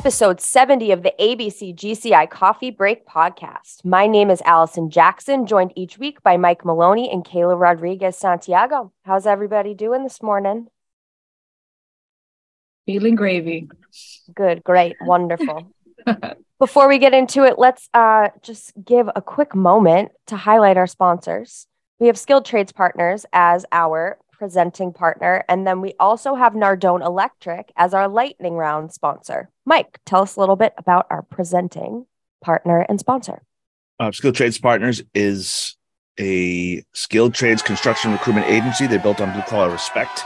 Episode 70 of the ABC GCI Coffee Break podcast. My name is Allison Jackson, joined each week by Mike Maloney and Keyla Rodriguez Santiago. How's everybody doing this morning? Feeling gravy. Good, great, wonderful. Before we get into it, let's uh, just give a quick moment to highlight our sponsors. We have Skilled Trades Partners as our presenting partner, and then we also have Nardone Electric as our lightning round sponsor. Mike, tell us a little bit about our presenting partner and sponsor. Uh, skilled Trades Partners is a skilled trades construction recruitment agency. They're built on blue collar respect.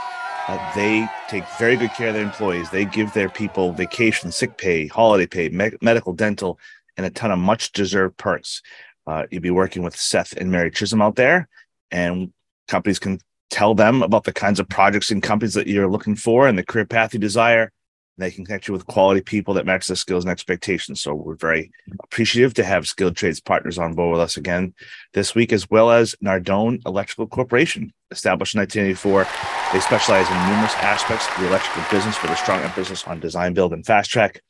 Uh, they take very good care of their employees. They give their people vacation, sick pay, holiday pay, me- medical, dental, and a ton of much deserved perks. Uh, you'll be working with Seth and Mary Chisholm out there, and companies can tell them about the kinds of projects and companies that you're looking for and the career path you desire. They can connect you with quality people that match their skills and expectations. So we're very appreciative to have skilled trades partners on board with us again this week, as well as Nardone Electrical Corporation, established in 1984. They specialize in numerous aspects of the electrical business with a strong emphasis on design, build, and fast track.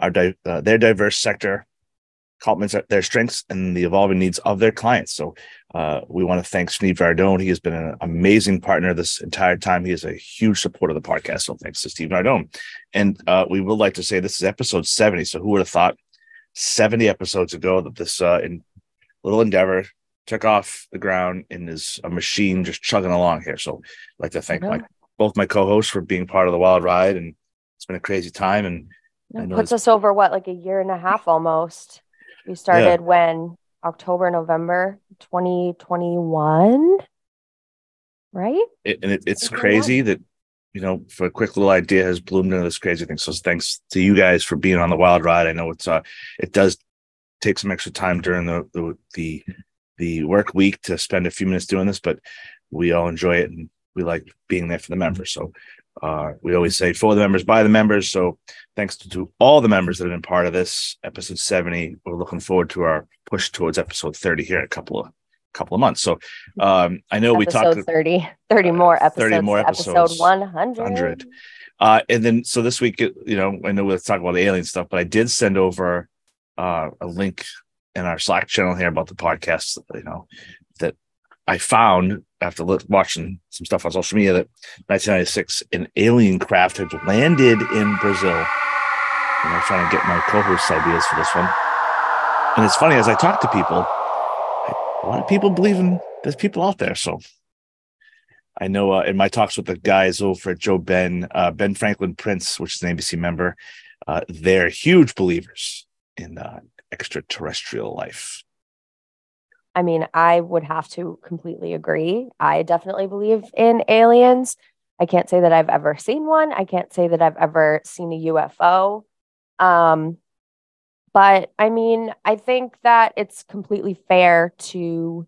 Our uh, their diverse sector complements their strengths and the evolving needs of their clients. So uh, we want to thank Steve Nardone. He has been an amazing partner this entire time. He is a huge supporter of the podcast. So thanks to Steve Nardone. And uh, we would like to say this is episode 70. So who would have thought 70 episodes ago that this uh, in little endeavor took off the ground and is a machine just chugging along here. So I'd like to thank my, both my co-hosts for being part of the wild ride. And it's been a crazy time. And it puts us over what, like a year and a half almost. We started yeah. when October, November 2021, right? It, and it, it's crazy that, you know, for a quick little idea has bloomed into this crazy thing. So thanks to you guys for being on the wild ride. I know it's, uh, it does take some extra time during the, the, the, the work week to spend a few minutes doing this, but we all enjoy it and we like being there for the members. So uh, we always say for the members, by the members. So thanks to, to, all the members that have been part of this episode 70. We're looking forward to our push towards episode 30 here in a couple of couple of months. So um, I know episode we talked 30, 30 more episodes. 30 more episodes. Episode 100. 100. Uh, and then so this week, you know, I know we'll talk about the alien stuff, but I did send over uh, a link in our Slack channel here about the podcast, you know, that I found after watching some stuff on social media that 1996 an alien craft had landed in Brazil. And I'm trying to get my co-host ideas for this one. And it's funny as I talk to people, a lot of people believe in there's people out there. So I know uh, in my talks with the guys over at Joe Ben, uh, Ben Franklin Prince, which is an ABC member, uh, they're huge believers in uh, extraterrestrial life. I mean, I would have to completely agree. I definitely believe in aliens. I can't say that I've ever seen one. I can't say that I've ever seen a UFO. Um, but I mean, I think that it's completely fair to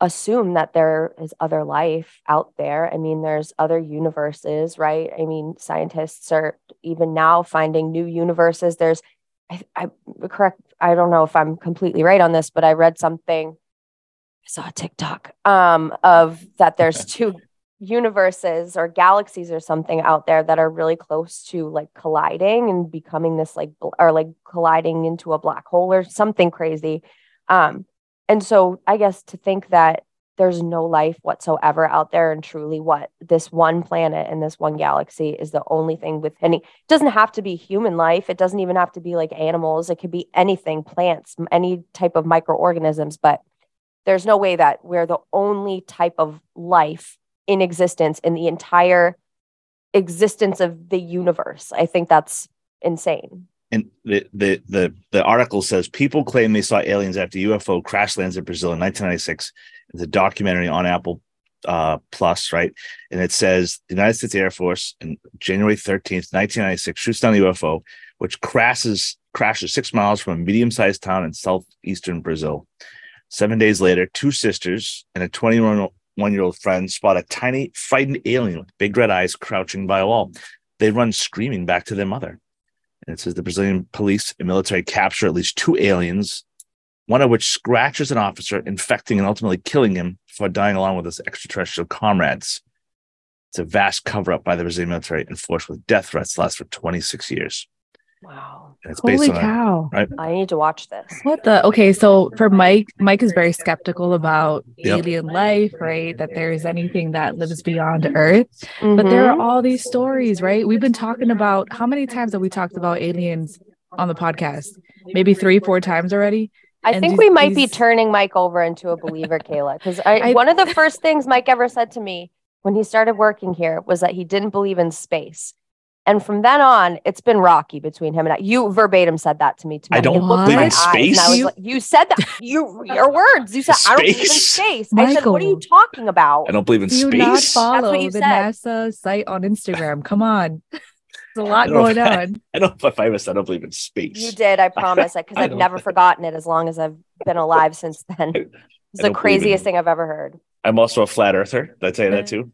assume that there is other life out there. I mean, there's other universes, right? I mean, scientists are even now finding new universes. There's I, I correct. I don't know if I'm completely right on this, but I read something. I saw a TikTok um, of that. There's two universes or galaxies or something out there that are really close to like colliding and becoming this like or like colliding into a black hole or something crazy. Um, and so I guess to think that there's no life whatsoever out there and truly what this one planet and this one galaxy is the only thing with any it doesn't have to be human life. It doesn't even have to be like animals. It could be anything plants any type of microorganisms but there's no way that we're the only type of life in existence in the entire existence of the universe. I think that's insane. And the, the the the article says people claim they saw aliens after UFO crash lands in Brazil in 1996 the documentary on Apple uh, Plus, right? And it says the United States Air Force in January 13th, 1996, shoots down the UFO, which crashes crashes six miles from a medium-sized town in southeastern Brazil. Seven days later, two sisters and a 21 year old friend spot a tiny, frightened alien with big red eyes crouching by a wall. They run screaming back to their mother. And it says the Brazilian police and military capture at least two aliens one of which scratches an officer, infecting and ultimately killing him before dying along with his extraterrestrial comrades. It's a vast cover up by the Brazilian military enforced with death threats last for 26 years. Wow. And it's Holy based on a, cow. right? I need to watch this. What the? Okay, so for Mike, Mike is very skeptical about Yep. alien life, right? That there is anything that lives beyond Earth. But there Mhm. are all these stories, right? We've been talking about how many times have we talked about aliens on the podcast? Maybe three, four times already. I think we might be turning Mike over into a believer, Keyla, because I, I- one of the first things Mike ever said to me when he started working here was that he didn't believe in space. And from then on, it's been rocky between him and I. You verbatim said that to me. To I don't You believe in eyes and I space. You- like, you said that. You your words. You said I don't believe in Space? space. I said, what are you talking about? I don't believe in Do you not space. follow you the said. NASA site on Instagram? Come on. There's a lot I don't know going I- on. I don't know if I ever said I don't believe in space. You did, I promise, because I I've never forgotten it as long as I've been alive since then. It's the don't believe in- craziest thing I've ever heard. I'm also a flat earther. Did I tell you that too?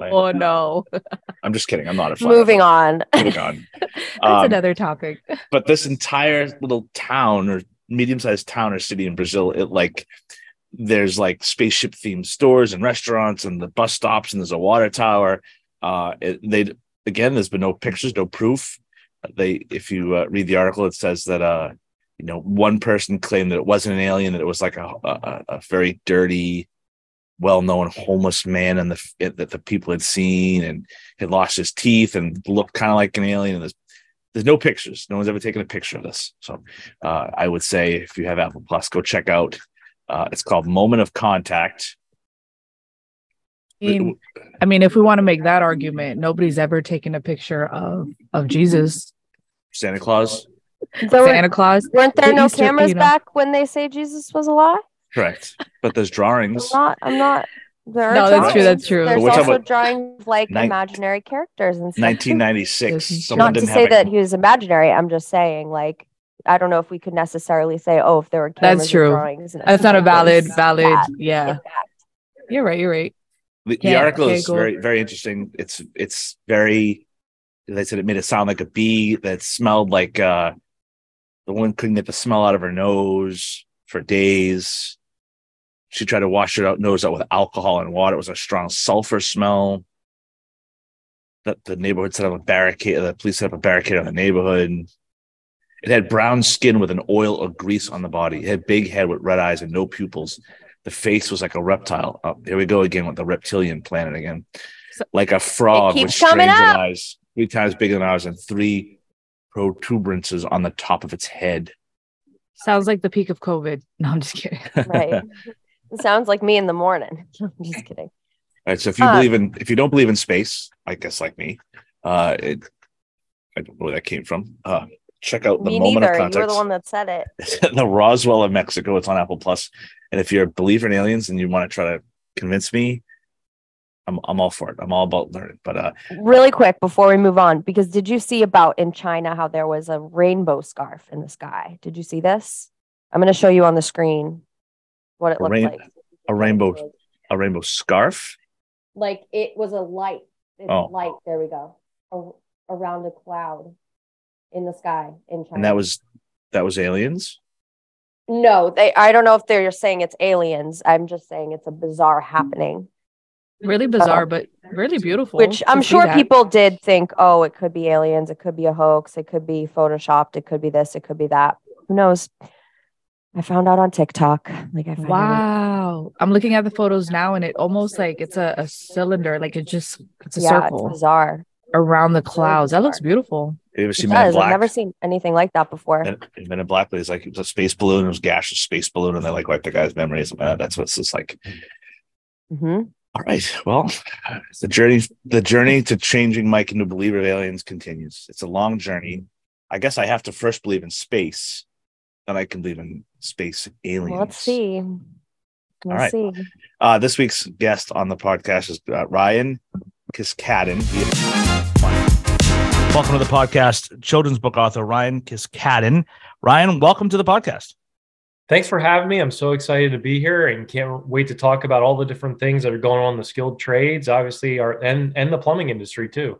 I- Oh no. I'm just kidding. I'm not a flat Moving earther. on. Moving on. That's Um, another topic. but this entire little town or medium-sized town or city in Brazil, it like there's like spaceship themed stores and restaurants and the bus stops and there's a water tower. Uh, it, they again, there's been no pictures, no proof. They, if you uh, read the article, it says that uh, you know, one person claimed that it wasn't an alien, that it was like a a, a very dirty, well-known homeless man, and the that the people had seen and had lost his teeth and looked kind of like an alien. And there's there's no pictures. No one's ever taken a picture of this. So uh, I would say if you have Apple Plus, go check out. Uh, it's called Moment of Contact. I mean, I mean, if we want to make that argument, nobody's ever taken a picture of of Jesus, Santa Claus. There were, Santa Claus. weren't there the no Easter- cameras you know. back when they say Jesus was alive? Correct. But there's I'm drawings. not. I'm not. There are No, that's true, that's true. There's also drawings of, like nine- imaginary characters and stuff. 1996. Yes. Someone Not to didn't say that a, he was imaginary. I'm just saying, like, I don't know if we could necessarily say, oh, if there were cameras That's true. drawings. That's not a valid, valid. that, Yeah, in you're right. You're right. The, the article is cool. very very interesting. It's it's very. They said it made it sound like a bee that smelled like uh the woman couldn't get the smell out of her nose for days. She tried to wash her out nose out with alcohol and water. It was a strong sulfur smell. That the neighborhood set up a barricade. The police set up a barricade on the neighborhood. It had brown skin with an oil or grease on the body. It had big head with red eyes and no pupils. The face was like a reptile. Oh, here we go again with the reptilian planet again. So- like a frog with strange eyes, three times bigger than ours, and three protuberances on the top of its head. Sounds like the peak of COVID. No, I'm just kidding. Right. sounds like me in the morning. I'm just kidding. All right. So if you Uh, believe in, if you don't believe in space, I guess like me, uh, it, I don't know where that came from. Uh, check out the Me moment neither. of You were context. the one that said it. the Roswell of Mexico. It's on Apple Plus. And if you're a believer in aliens and you want to try to convince me, I'm I'm all for it. I'm all about learning. But uh, Really quick before we move on, because did you see about in China how there was a rainbow scarf in the sky? Did you see this? I'm going to show you on the screen what it A looked rain- like. a rainbow a rainbow scarf. Like it was a light. It's Oh. light. There we go. A- around a cloud in the sky in China. And that was that was aliens. no, they. I don't know if they're saying it's aliens. I'm just saying it's a bizarre happening. Really uh, bizarre, but really beautiful. Which I'm sure people did think, oh, it could be aliens, it could be a hoax, it could be photoshopped, it could be this, it could be that. Who knows? I found out on TikTok. Like I found out- Wow. I'm looking at the photos now and it almost like it's a, a cylinder, like it just it's a yeah, circle it's bizarre. around the clouds. That looks bizarre. Beautiful. You seen Men in does. I've never seen anything like that before. And Men in Black, it's like it was a space balloon. It was gaseous space balloon, and they like wiped the guy's memories. Uh, that's what it's just like. hmm All right. Well, the journey the journey to changing Mike into a believer of aliens continues. It's a long journey. I guess I have to first believe in space, then I can believe in space aliens. Let's see. Let's right. see. Uh, this week's guest on the podcast is uh, Ryan Kiscaden. Welcome to the podcast, children's book author Ryan Kiscaden. Ryan, welcome to the podcast. Thanks for having me. I'm so excited to be here and can't wait to talk about all the different things that are going on in the skilled trades, obviously, our and and the plumbing industry too.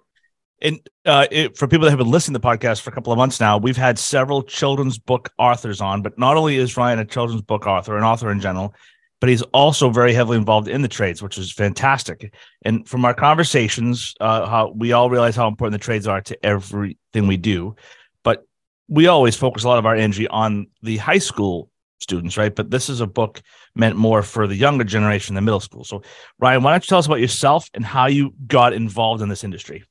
And uh, it, for people that have been listening to the podcast for a couple of months now, we've had several children's book authors on. But not only is Ryan a children's book author, an author in general, but he's also very heavily involved in the trades, which is fantastic. And from our conversations, uh, how we all realize how important the trades are to everything we do. But we always focus a lot of our energy on the high school students, right? But this is a book meant more for the younger generation, the middle school. So, Ryan, why don't you tell us about yourself and how you got involved in this industry?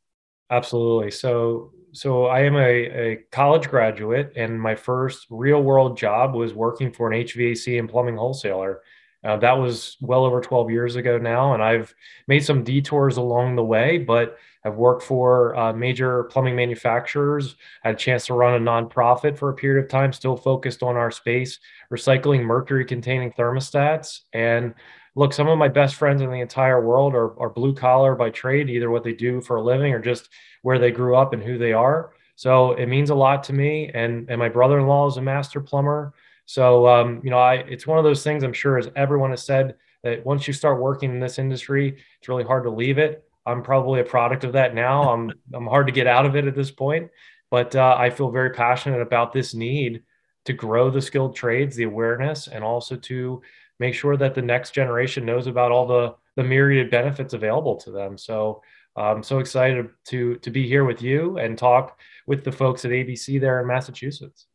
Absolutely. So, so I am a, a college graduate, and my first real world job was working for an HVAC and plumbing wholesaler. Uh, that was well over 12 years ago now, and I've made some detours along the way, but I've worked for uh, major plumbing manufacturers. Had a chance to run a nonprofit for a period of time, still focused on our space, recycling mercury containing thermostats. And look, some of my best friends in the entire world are, are blue collar by trade, either what they do for a living or just where they grew up and who they are. So it means a lot to me. And, and my brother in law is a master plumber. So, um, you know, I, it's one of those things I'm sure, as everyone has said, that once you start working in this industry, it's really hard to leave it. I'm probably a product of that now. I'm, I'm hard to get out of it at this point, but uh, I feel very passionate about this need to grow the skilled trades, the awareness, and also to make sure that the next generation knows about all the, the myriad benefits available to them. So I'm so excited to, to be here with you and talk with the folks at ABC there in Massachusetts.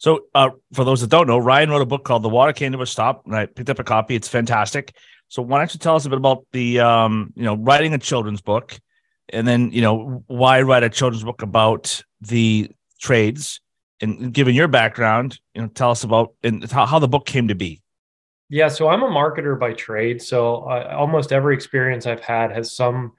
So, uh, for those that don't know, Ryan wrote a book called "The Water Came to a Stop," and I picked up a copy. It's fantastic. So, why don't you tell us a bit about the, um, you know, writing a children's book, and then you know why write a children's book about the trades, and given your background, you know, tell us about and how, how the book came to be. Yeah, so I'm a marketer by trade. So uh, almost every experience I've had has some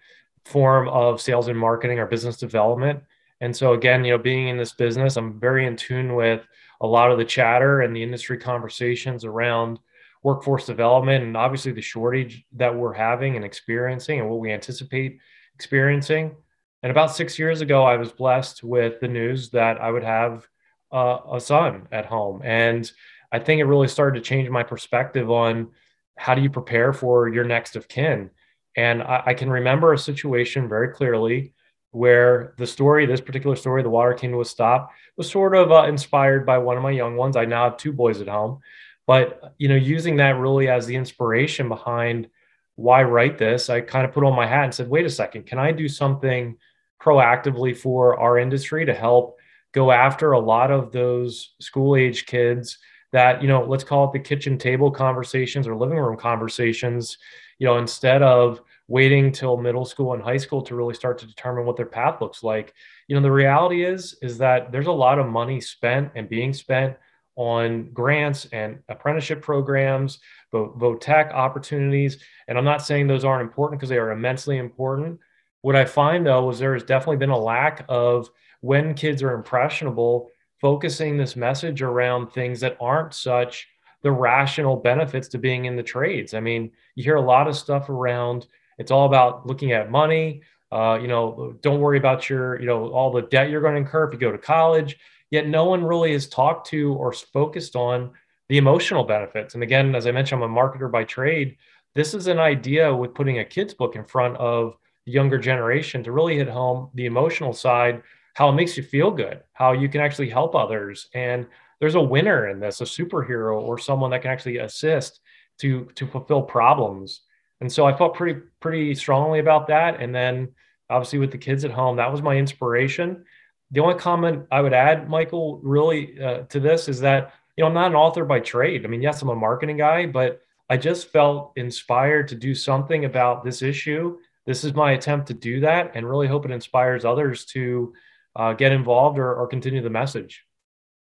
form of sales and marketing or business development. And so again, you know, being in this business, I'm very in tune with a lot of the chatter and the industry conversations around workforce development and obviously the shortage that we're having and experiencing and what we anticipate experiencing. And about six years ago, I was blessed with the news that I would have uh, a son at home. And I think it really started to change my perspective on how do you prepare for your next of kin. And I, I can remember a situation very clearly where the story, this particular story, the water came to a stop, was sort of uh, inspired by one of my young ones. I now have two boys at home, but you know, using that really as the inspiration behind why write this, I kind of put on my hat and said, wait a second, can I do something proactively for our industry to help go after a lot of those school age kids that, you know, let's call it the kitchen table conversations or living room conversations, you know, instead of waiting till middle school and high school to really start to determine what their path looks like. You know the reality is is that there's a lot of money spent and being spent on grants and apprenticeship programs vo-tech opportunities. And i'm not saying those aren't important because they are immensely important. What i find though is there has definitely been a lack of when kids are impressionable focusing this message around things that aren't such the rational benefits to being in the trades. I mean you hear a lot of stuff around it's all about looking at money. Uh, you know, don't worry about your, you know, all the debt you're going to incur if you go to college. Yet no one really has talked to or focused on the emotional benefits. And again, as I mentioned, I'm a marketer by trade. This is an idea with putting a kid's book in front of the younger generation to really hit home the emotional side, how it makes you feel good, how you can actually help others. And there's a winner in this, a superhero or someone that can actually assist to to fulfill problems and so I felt pretty pretty strongly about that. And then obviously with the kids at home, that was my inspiration. The only comment I would add, Michael, really uh, to this is that you know I'm not an author by trade. I mean, yes, I'm a marketing guy, but I just felt inspired to do something about this issue. This is my attempt to do that, and really hope it inspires others to uh, get involved or, or continue the message.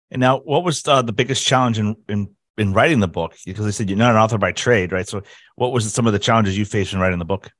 And now, what was uh, the biggest challenge in, in in writing the book? Because they said you're not an author by trade, right? So, what was some of the challenges you faced in writing the book?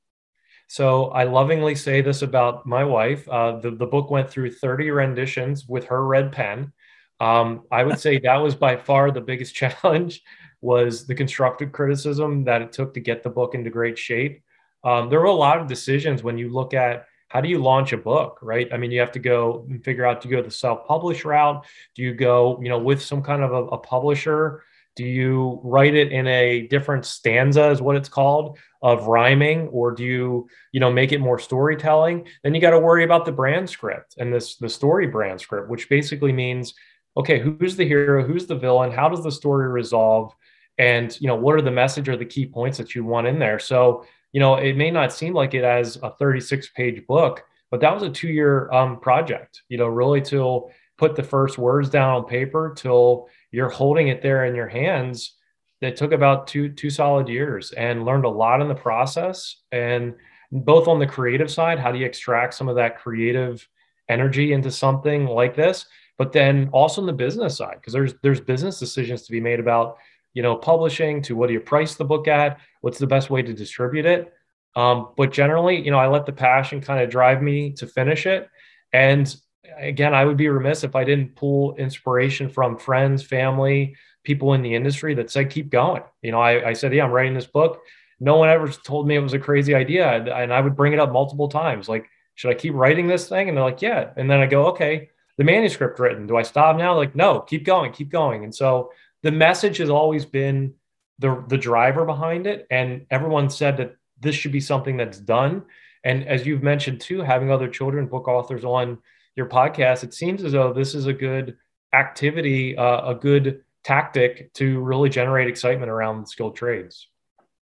So, I lovingly say this about my wife. Uh, the the book went through 30 renditions with her red pen. Um, I would say that was by far the biggest challenge was the constructive criticism that it took to get the book into great shape. Um, there were a lot of decisions when you look at how do you launch a book, right? I mean, you have to go and figure out do you go the self-publish route? Do you go, you know, with some kind of a, a publisher? Do you write it in a different stanza, is what it's called, of rhyming, or do you, you know, make it more storytelling? Then you got to worry about the brand script and this the story brand script, which basically means, okay, who's the hero, who's the villain, how does the story resolve, and you know what are the message or the key points that you want in there so you know it may not seem like it as a 36 page book but that was a two year um, project you know really to put the first words down on paper till you're holding it there in your hands. That took about two two solid years and learned a lot in the process. And both on the creative side how do you extract some of that creative energy into something like this? But then also in the business side because there's there's business decisions to be made about you know publishing to what do you price the book at what's the best way to distribute it. Um, but generally you know i let the passion kind of drive me to finish it. And again i would be remiss if i didn't pull inspiration from friends family people in the industry that said keep going. You know i, I said yeah i'm writing this book. No one ever told me it was a crazy idea and i would bring it up multiple times like should i keep writing this thing? And they're like yeah. And then i go okay the manuscript written do i stop now? Like no keep going keep going. And so the message has always been the the driver behind it and everyone said that this should be something that's done. And as you've mentioned too having other children book authors on your podcast it seems as though this is a good activity uh, a good tactic to really generate excitement around skilled trades.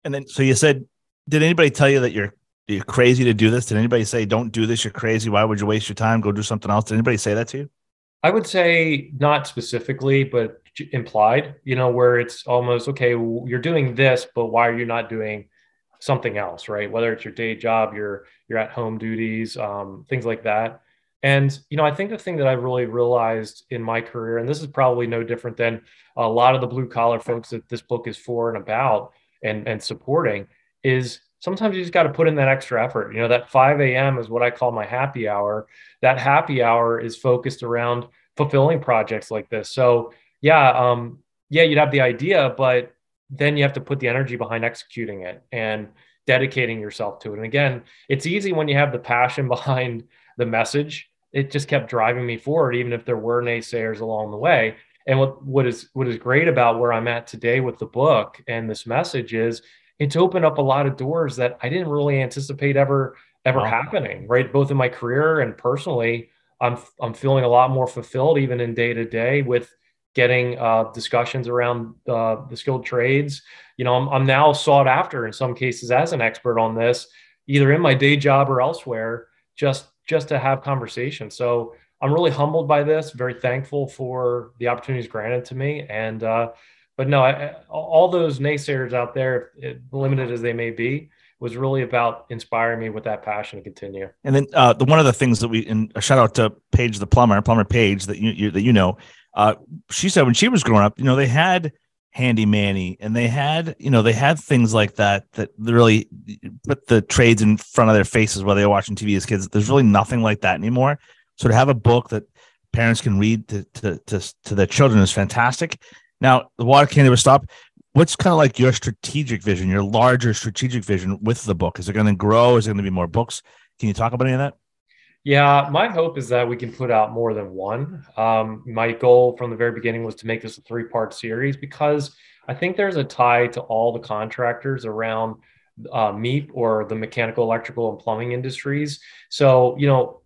And then so you said did anybody tell you that you're you're crazy to do this? Did anybody say don't do this you're crazy why would you waste your time? Go do something else. Did anybody say that to you? I would say not specifically but implied, you know, where it's almost okay, you're doing this, but why are you not doing something else, right? Whether it's your day job, your your at home duties, um, things like that. And you know, I think the thing that I really realized in my career, and this is probably no different than a lot of the blue collar folks that this book is for and about and and supporting, is sometimes you just got to put in that extra effort. You know, that 5 a.m. is what I call my happy hour. That happy hour is focused around fulfilling projects like this. So yeah, um, yeah, you'd have the idea, but then you have to put the energy behind executing it and dedicating yourself to it. And again, it's easy when you have the passion behind the message. It just kept driving me forward, even if there were naysayers along the way. And what, what is what is great about where I'm at today with the book and this message is it's opened up a lot of doors that I didn't really anticipate ever ever wow. happening, right? Both in my career and personally, I'm I'm feeling a lot more fulfilled even in day to day with getting uh, discussions around uh, the skilled trades. You know, I'm, I'm now sought after in some cases as an expert on this, either in my day job or elsewhere, just just to have conversation. So I'm really humbled by this. Very thankful for the opportunities granted to me. And uh, but no, I, all those naysayers out there, it, limited as they may be, was really about inspiring me with that passion to continue. And then uh, the one of the things that we and a shout out to Paige the plumber, plumber Paige that you, you that you know, uh, she said when she was growing up, you know, they had Handy Manny and they had, you know, they had things like that that really put the trades in front of their faces while they were watching TV as kids. There's really nothing like that anymore. So to have a book that parents can read to to to, to their children is fantastic. Now the water can't stop. What's kind of like your strategic vision, your larger strategic vision with the book? Is it going to grow? Is it going to be more books? Can you talk about any of that? Yeah, my hope is that we can put out more than one. Um, my goal from the very beginning was to make this a three part series because I think there's a tie to all the contractors around uh, or the mechanical, electrical, and plumbing industries. So, you know,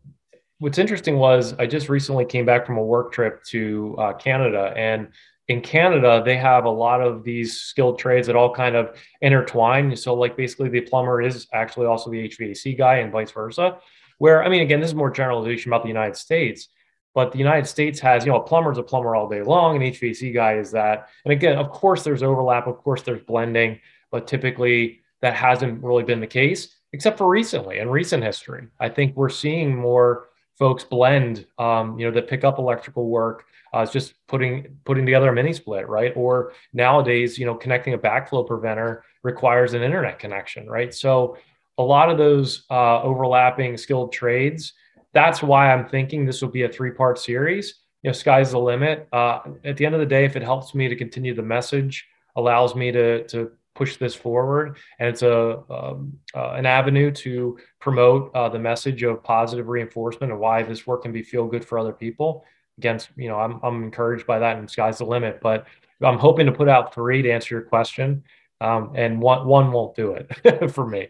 what's interesting was I just recently came back from a work trip to uh, Canada and in Canada, they have a lot of these skilled trades that all kind of intertwine. So, like basically, the plumber is actually also the HVAC guy, and vice versa. Where, I mean, again, this is more generalization about the United States, but the United States has, you know, a plumber's a plumber all day long, an HVAC guy is that. And again, of course, there's overlap, of course, there's blending, but typically that hasn't really been the case, except for recently in recent history. I think we're seeing more folks blend, um, you know, that pick up electrical work. Uh, it's just putting putting together a mini split, right? Or nowadays, you know, connecting a backflow preventer requires an internet connection, right? So a lot of those uh, overlapping skilled trades. That's why I'm thinking this will be a three part series. You know, sky's the limit. Uh, at the end of the day, if it helps me to continue the message, allows me to, to push this forward, and it's a um, uh, an avenue to promote uh, the message of positive reinforcement and why this work can be feel good for other people. Against, you know, I'm I'm encouraged by that, and sky's the limit. But I'm hoping to put out three to answer your question, um, and one one won't do it for me.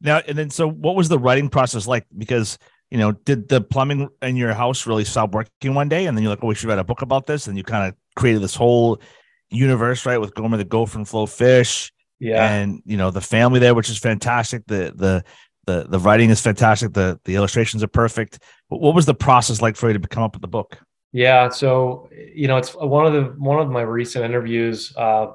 Now, and then, so what was the writing process like? Because, you know, did the plumbing in your house really stop working one day? And then you're like, oh, we should write a book about this. And you kind of created this whole universe, right? With Gomer the Gopher and Flo Fish. Yeah. And you know, the family there, which is fantastic. The the the the writing is fantastic. The the illustrations are perfect. What was the process like for you to come up with the book? Yeah, so you know, it's one of the one of my recent interviews. Uh,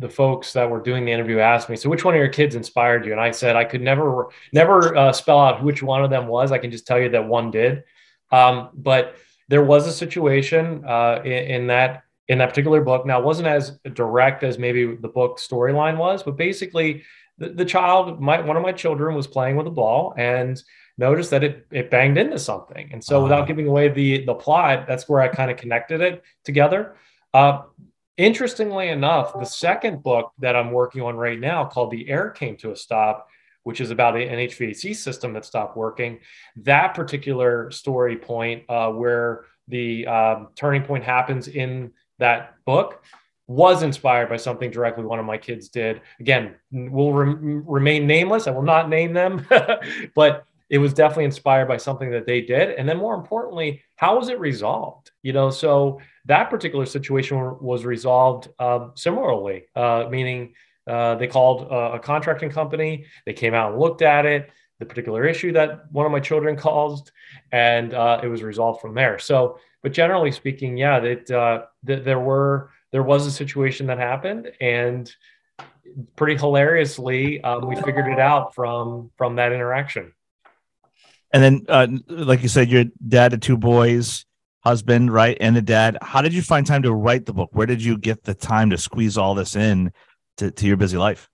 the folks that were doing the interview asked me, "So, which one of your kids inspired you?" And I said, I could never never uh, spell out which one of them was. I can just tell you that one did. Um, but there was a situation uh, in, in, that in that particular book. Now, it wasn't as direct as maybe the book storyline was, but basically, the, the child, my one of my children, was playing with a ball and noticed that it it banged into something. And so, uh without giving away the the plot, that's where I kind of connected it together. Uh, interestingly enough, the second book that I'm working on right now, called "The Air Came to a Stop," which is about an HVAC system that stopped working. That particular story point, uh, where the um, turning point happens in that book, was inspired by something directly one of my kids did. Again, will re- remain nameless. I will not name them, but it was definitely inspired by something that they did. And then more importantly how was it resolved? You know so that particular situation was resolved uh, similarly uh, meaning uh, they called a contracting company. They came out and looked at it the particular issue that one of my children caused and uh, it was resolved from there. So but generally speaking yeah that uh, th- there were there was a situation that happened and pretty hilariously um, we figured it out from from that interaction and then, uh, like you said, your dad had two boys, husband, right, and a dad. How did you find time to write the book? Where did you get the time to squeeze all this in to, to your busy life?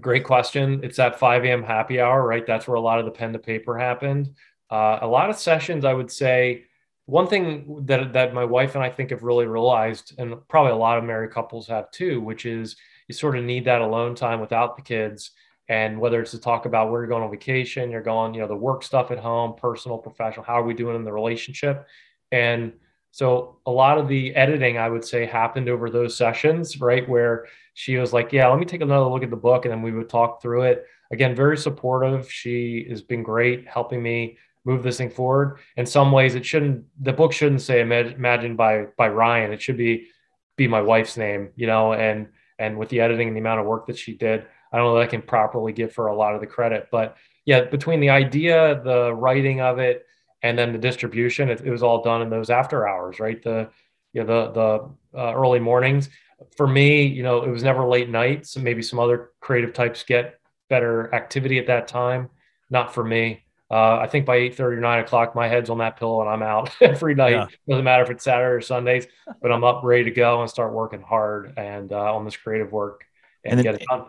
Great question. It's that 5 a.m. happy hour, right? That's where a lot of the pen to paper happened. Uh, a lot of sessions, I would say. One thing that that my wife and I think have really realized, and probably a lot of married couples have too, which is you sort of need that alone time without the kids and whether it's to talk about where you're going on vacation, you're going, you know, the work stuff at home, personal, professional, how are we doing in the relationship? And so a lot of the editing, I would say, happened over those sessions, right? Where she was like, Yeah, let me take another look at the book. And then we would talk through it. Again, very supportive. She has been great helping me move this thing forward. In some ways, it shouldn't, the book shouldn't say imagined by by Ryan. It should be be my wife's name, you know, and and with the editing and the amount of work that she did, I don't know that I can properly give her a lot of the credit, but yeah, between the idea, the writing of it, and then the distribution, it, it was all done in those after hours, right? The you know the the uh, early mornings. For me, you know, it was never late nights. So maybe some other creative types get better activity at that time. Not for me. Uh, I think by eight thirty or 9 o'clock, my head's on that pillow and I'm out every night. Yeah. Doesn't matter if it's Saturday or Sundays, but I'm up ready to go and start working hard and uh, on this creative work and, and then, get it done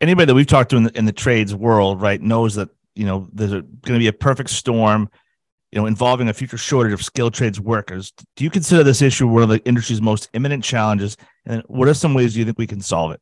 anybody that we've talked to in the, in the trades world, right, knows that you know there's going to be a perfect storm, you know, involving a future shortage of skilled trades workers. Do you consider this issue one of the industry's most imminent challenges? And what are some ways you think we can solve it?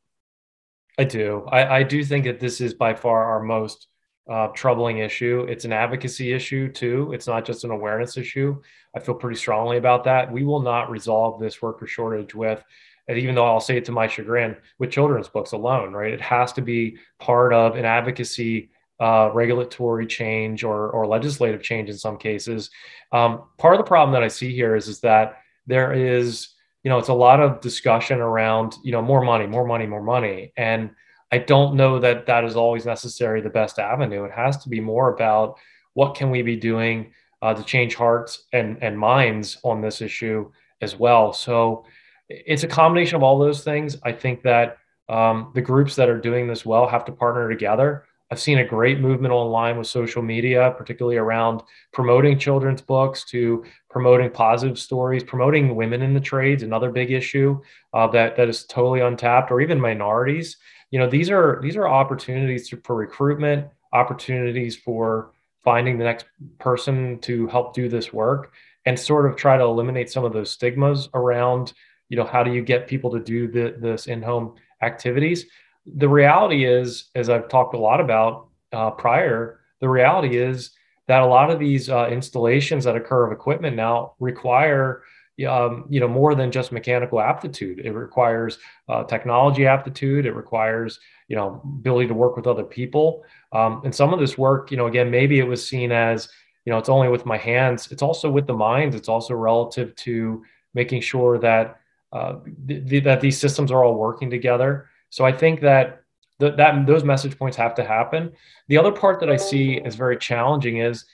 I do. I, I do think that this is by far our most uh, troubling issue. It's an advocacy issue too. It's not just an awareness issue. I feel pretty strongly about that. We will not resolve this worker shortage with and even though I'll say it to my chagrin with children's books alone, right? It has to be part of an advocacy uh, regulatory change or, or legislative change in some cases. Um, part of the problem that I see here is, is that there is, you know, it's a lot of discussion around, you know, more money, more money, more money. And I don't know that that is always necessarily the best avenue. It has to be more about what can we be doing uh, to change hearts and, and minds on this issue as well. So, it's a combination of all those things. I think that um, the groups that are doing this well have to partner together. I've seen a great movement online with social media, particularly around promoting children's books to promoting positive stories, promoting women in the trades, another big issue uh, that that is totally untapped, or even minorities. You know, these are these are opportunities for recruitment, opportunities for finding the next person to help do this work, and sort of try to eliminate some of those stigmas around you know how do you get people to do the, this in-home activities? The reality is as i've talked a lot about uh, prior the reality is that a lot of these uh, installations that occur of equipment now require um, you know more than just mechanical aptitude. It requires uh, technology aptitude. It requires you know ability to work with other people. Um, and some of this work you know again maybe it was seen as you know it's only with my hands. It's also with the minds. It's also relative to making sure that uh, th- th- that these systems are all working together. So I think that th- that those message points have to happen. The other part that I see as very challenging is,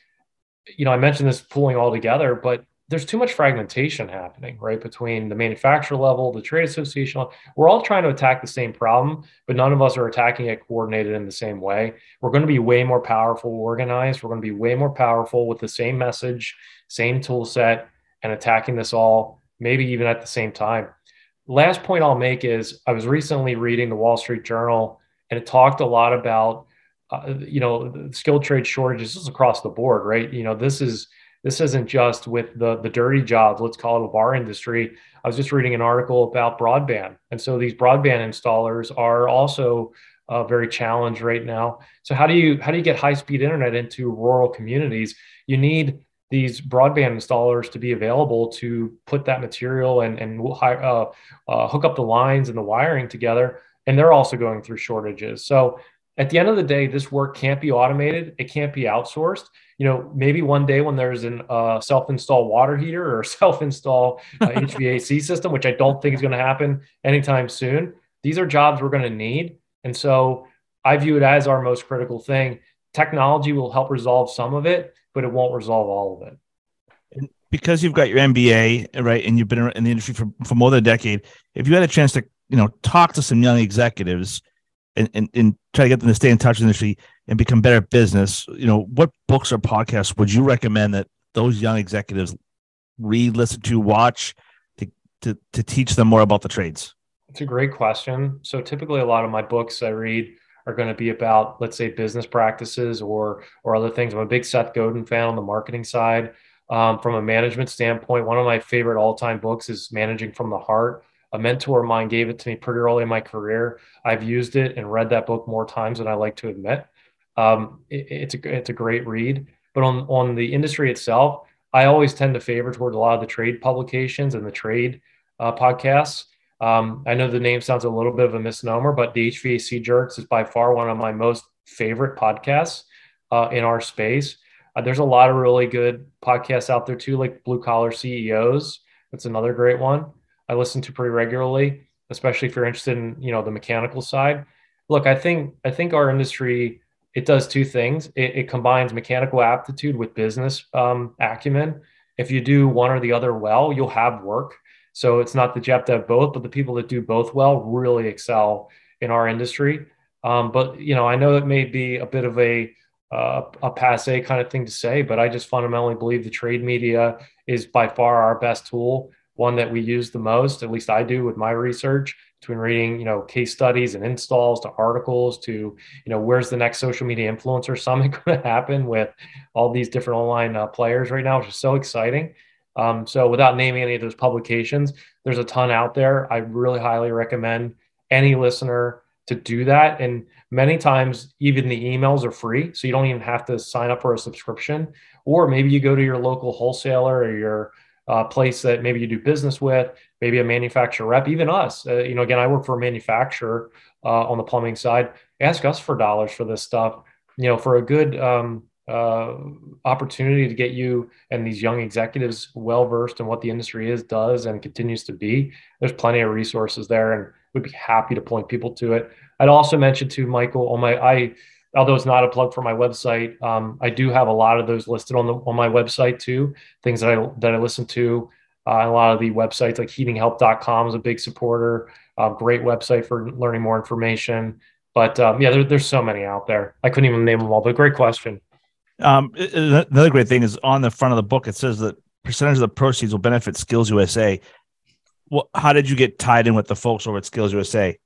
you know, I mentioned this pulling all together, but there's too much fragmentation happening, right? Between the manufacturer level, the trade association, we're all trying to attack the same problem, but none of us are attacking it coordinated in the same way. We're going to be way more powerful organized. We're going to be way more powerful with the same message, same tool set, and attacking this all, maybe even at the same time. Last point I'll make is I was recently reading the Wall Street Journal, and it talked a lot about, uh, you know, skilled trade shortages just across the board, right? You know, this is this isn't just with the the dirty jobs let's call it a bar industry i was just reading an article about broadband and so these broadband installers are also uh, very challenged right now so how do you how do you get high speed internet into rural communities you need these broadband installers to be available to put that material and and uh, uh, hook up the lines and the wiring together and they're also going through shortages so at the end of the day this work can't be automated it can't be outsourced you know, maybe one day when there's an uh, self-install water heater or self-install uh, HVAC system, which I don't think is going to happen anytime soon. These are jobs we're going to need, and so I view it as our most critical thing. Technology will help resolve some of it, but it won't resolve all of it. because you've got your MBA, right, and you've been in the industry for, for more than a decade, if you had a chance to, you know, talk to some young executives and, and, and try to get them to stay in touch with the industry, and become better at business, you know, what books or podcasts would you recommend that those young executives read, listen to, watch to, to, to teach them more about the trades? It's a great question. So typically a lot of my books I read are going to be about, let's say, business practices or or other things. I'm a big Seth Godin fan on the marketing side. Um, from a management standpoint, one of my favorite all-time books is Managing from the Heart. A mentor of mine gave it to me pretty early in my career. I've used it and read that book more times than I like to admit. Um, it, it's a it's a great read. But on on the industry itself, I always tend to favor toward a lot of the trade publications and the trade uh, podcasts. Um, I know the name sounds a little bit of a misnomer, but the HVAC Jerks is by far one of my most favorite podcasts uh, in our space. Uh, there's a lot of really good podcasts out there too, like Blue Collar CEOs. That's another great one I listen to pretty regularly, especially if you're interested in you know the mechanical side. Look, I think I think our industry it does two things. It, it combines mechanical aptitude with business um, acumen. If you do one or the other well, you'll have work. So it's not that you have to have both, but the people that do both well really excel in our industry. Um, but you know, I know it may be a bit of a uh, a passe kind of thing to say, but I just fundamentally believe the trade media is by far our best tool, one that we use the most. At least I do with my research between reading, you know, case studies and installs to articles to, you know, where's the next social media influencer summit going to happen with all these different online uh, players right now, which is so exciting. Um, so without naming any of those publications, there's a ton out there. I really highly recommend any listener to do that. And many times, even the emails are free. So you don't even have to sign up for a subscription. Or maybe you go to your local wholesaler or your uh, place that maybe you do business with, maybe a manufacturer rep, even us. Uh, you know, again, I work for a manufacturer uh, on the plumbing side. Ask us for dollars for this stuff. You know, for a good um, uh, opportunity to get you and these young executives well versed in what the industry is, does, and continues to be. There's plenty of resources there, and we'd be happy to point people to it. I'd also mention to Michael on my I although it's not a plug for my website, um, I do have a lot of those listed on the on my website too. Things that I that I listen to. Uh, a lot of the websites like heatinghelp.com is a big supporter. Great website for learning more information. But um, yeah, there, there's so many out there. I couldn't even name them all. But great question. Um, another great thing is on the front of the book. It says that percentage of the proceeds will benefit Skills USA. Well, how did you get tied in with the folks over at Skills USA?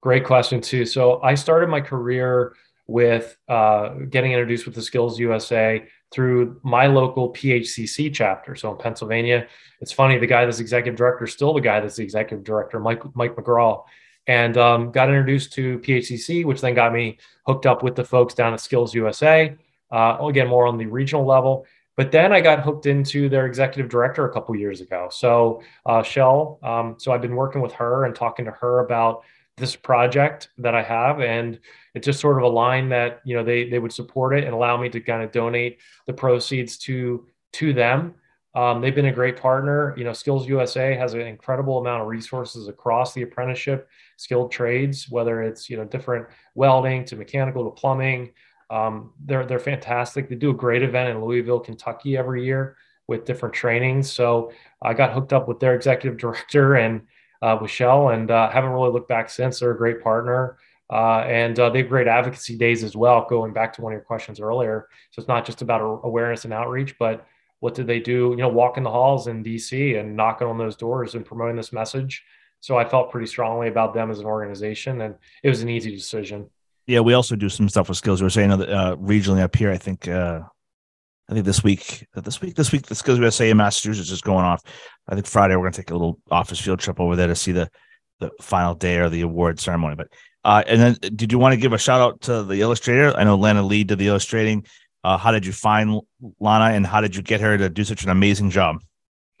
Great question too. So I started my career with uh, getting introduced with the Skills USA through my local PHCC chapter. So in Pennsylvania, it's funny, the guy that's executive director is still the guy that's the executive director, Mike, Mike McGraw. And um, got introduced to PHCC, which then got me hooked up with the folks down at Skills USA. Uh, again, more on the regional level. But then I got hooked into their executive director a couple years ago. So uh, Chelle, um, so I've been working with her and talking to her about this project that I have, and it just sort of aligned that you know they they would support it and allow me to kind of donate the proceeds to to them. Um, they've been a great partner. You know, Skills USA has an incredible amount of resources across the apprenticeship skilled trades, whether it's you know different welding to mechanical to plumbing. Um, they're they're fantastic. They do a great event in Louisville, Kentucky every year with different trainings. So I got hooked up with their executive director and uh, with Chelle, and uh, haven't really looked back since. They're a great partner. Uh, and uh, they have great advocacy days as well. Going back to one of your questions earlier, so it's not just about awareness and outreach, but what did they do? You know, walking the halls in DC and knocking on those doors and promoting this message. So I felt pretty strongly about them as an organization, and it was an easy decision. Yeah, we also do some stuff with Skills. We are saying uh, regionally up here. I think uh, I think this week, this week, this week, the Skills USA in Massachusetts is going off. I think Friday we're going to take a little office field trip over there to see the the final day or the award ceremony. But uh, and then, did you want to give a shout out to the illustrator? I know Lana Lee did the illustrating. Uh, how did you find Lana, and how did you get her to do such an amazing job?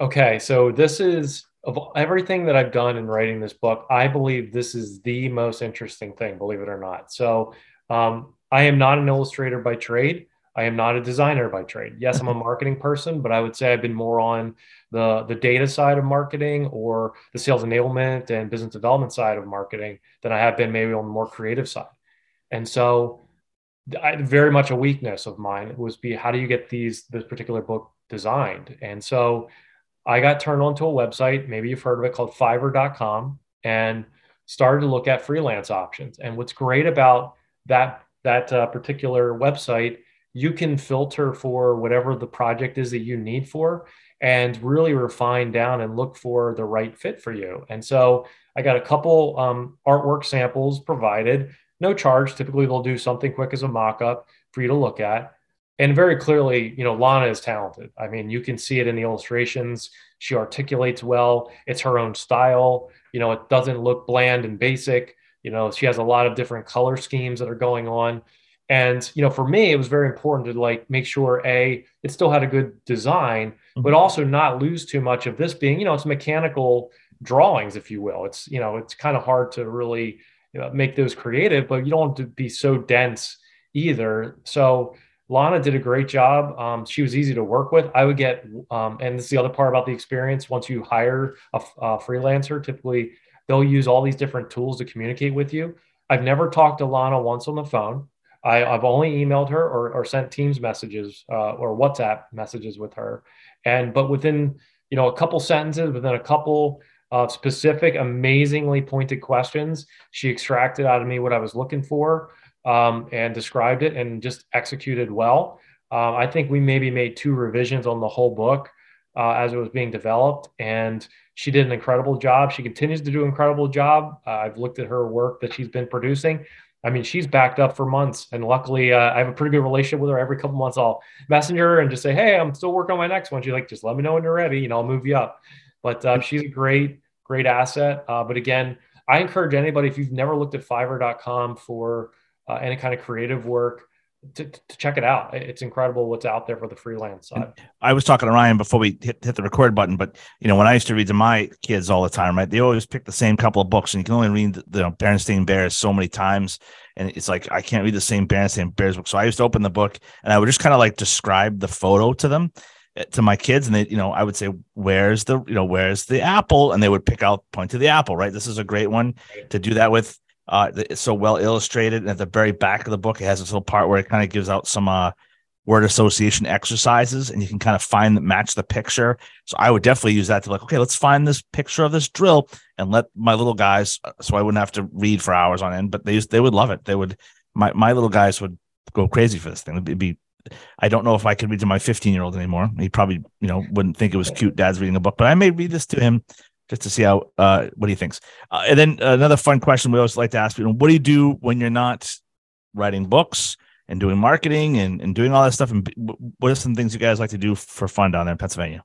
Okay, so this is of everything that I've done in writing this book. I believe this is the most interesting thing, believe it or not. So, um, I am not an illustrator by trade. I am not a designer by trade. Yes, I'm a marketing person, but I would say I've been more on the, the data side of marketing or the sales enablement and business development side of marketing than I have been maybe on the more creative side. And so I, very much a weakness of mine was be how do you get these this particular book designed? And so I got turned onto a website, maybe you've heard of it called fiverr.com and started to look at freelance options. And what's great about that that uh, particular website you can filter for whatever the project is that you need for and really refine down and look for the right fit for you. And so I got a couple um, artwork samples provided, no charge. Typically, they'll do something quick as a mock up for you to look at. And very clearly, you know, Lana is talented. I mean, you can see it in the illustrations. She articulates well. It's her own style. You know, it doesn't look bland and basic. You know, she has a lot of different color schemes that are going on. And you know, for me, it was very important to like make sure a it still had a good design, mm-hmm. but also not lose too much of this being you know it's mechanical drawings, if you will. It's you know it's kind of hard to really you know, make those creative, but you don't want to be so dense either. So Lana did a great job. Um, she was easy to work with. I would get, um, and this is the other part about the experience. Once you hire a, a freelancer, typically they'll use all these different tools to communicate with you. I've never talked to Lana once on the phone. I, have only emailed her or, or sent Teams messages uh, or WhatsApp messages with her, and but within you know a couple sentences, within a couple of specific, amazingly pointed questions, she extracted out of me what I was looking for um, and described it and just executed well. Uh, I think we maybe made two revisions on the whole book uh, as it was being developed, and she did an incredible job. She continues to do an incredible job. Uh, I've looked at her work that she's been producing. I mean, she's backed up for months, and luckily, uh, I have a pretty good relationship with her. Every couple months, I'll messenger her and just say, "Hey, I'm still working on my next one." She's like, "Just let me know when you're ready, know, I'll move you up." But uh, she's a great, great asset. Uh, but again, I encourage anybody if you've never looked at Fiverr.com for uh, any kind of creative work, to, to, check it out. It's incredible what's out there for the freelance side. I was talking to Ryan before we hit, hit the record button, but you know, when I used to read to my kids all the time, right, they always pick the same couple of books and you can only read the, the you know, Berenstain Bears so many times. And it's like, I can't read the same Berenstain Bears book. So I used to open the book and I would just kind of like describe the photo to them eh, to my kids and they you know i would say where's the you know where's the apple and they would pick out point to the apple right this is a great one to do that with uh, it's so well illustrated. And at the very back of the book, it has this little part where it kind of gives out some uh, word association exercises, and you can kind of find that match the picture. So I would definitely use that to like, okay, let's find this picture of this drill and let my little guys, uh, so I wouldn't have to read for hours on end. But they they would love it. They would my my little guys would go crazy for this thing. It'd be I don't know if I could read to my 15 year old anymore. He probably, you know, wouldn't think it was cute. Dad's reading a book, but I may read this to him just to see how uh, what he thinks. Uh, and then another fun question we always like to ask you: What do you do when you're not writing books and doing marketing and, and doing all that stuff? And what are some things you guys like to do for fun down there in Pennsylvania?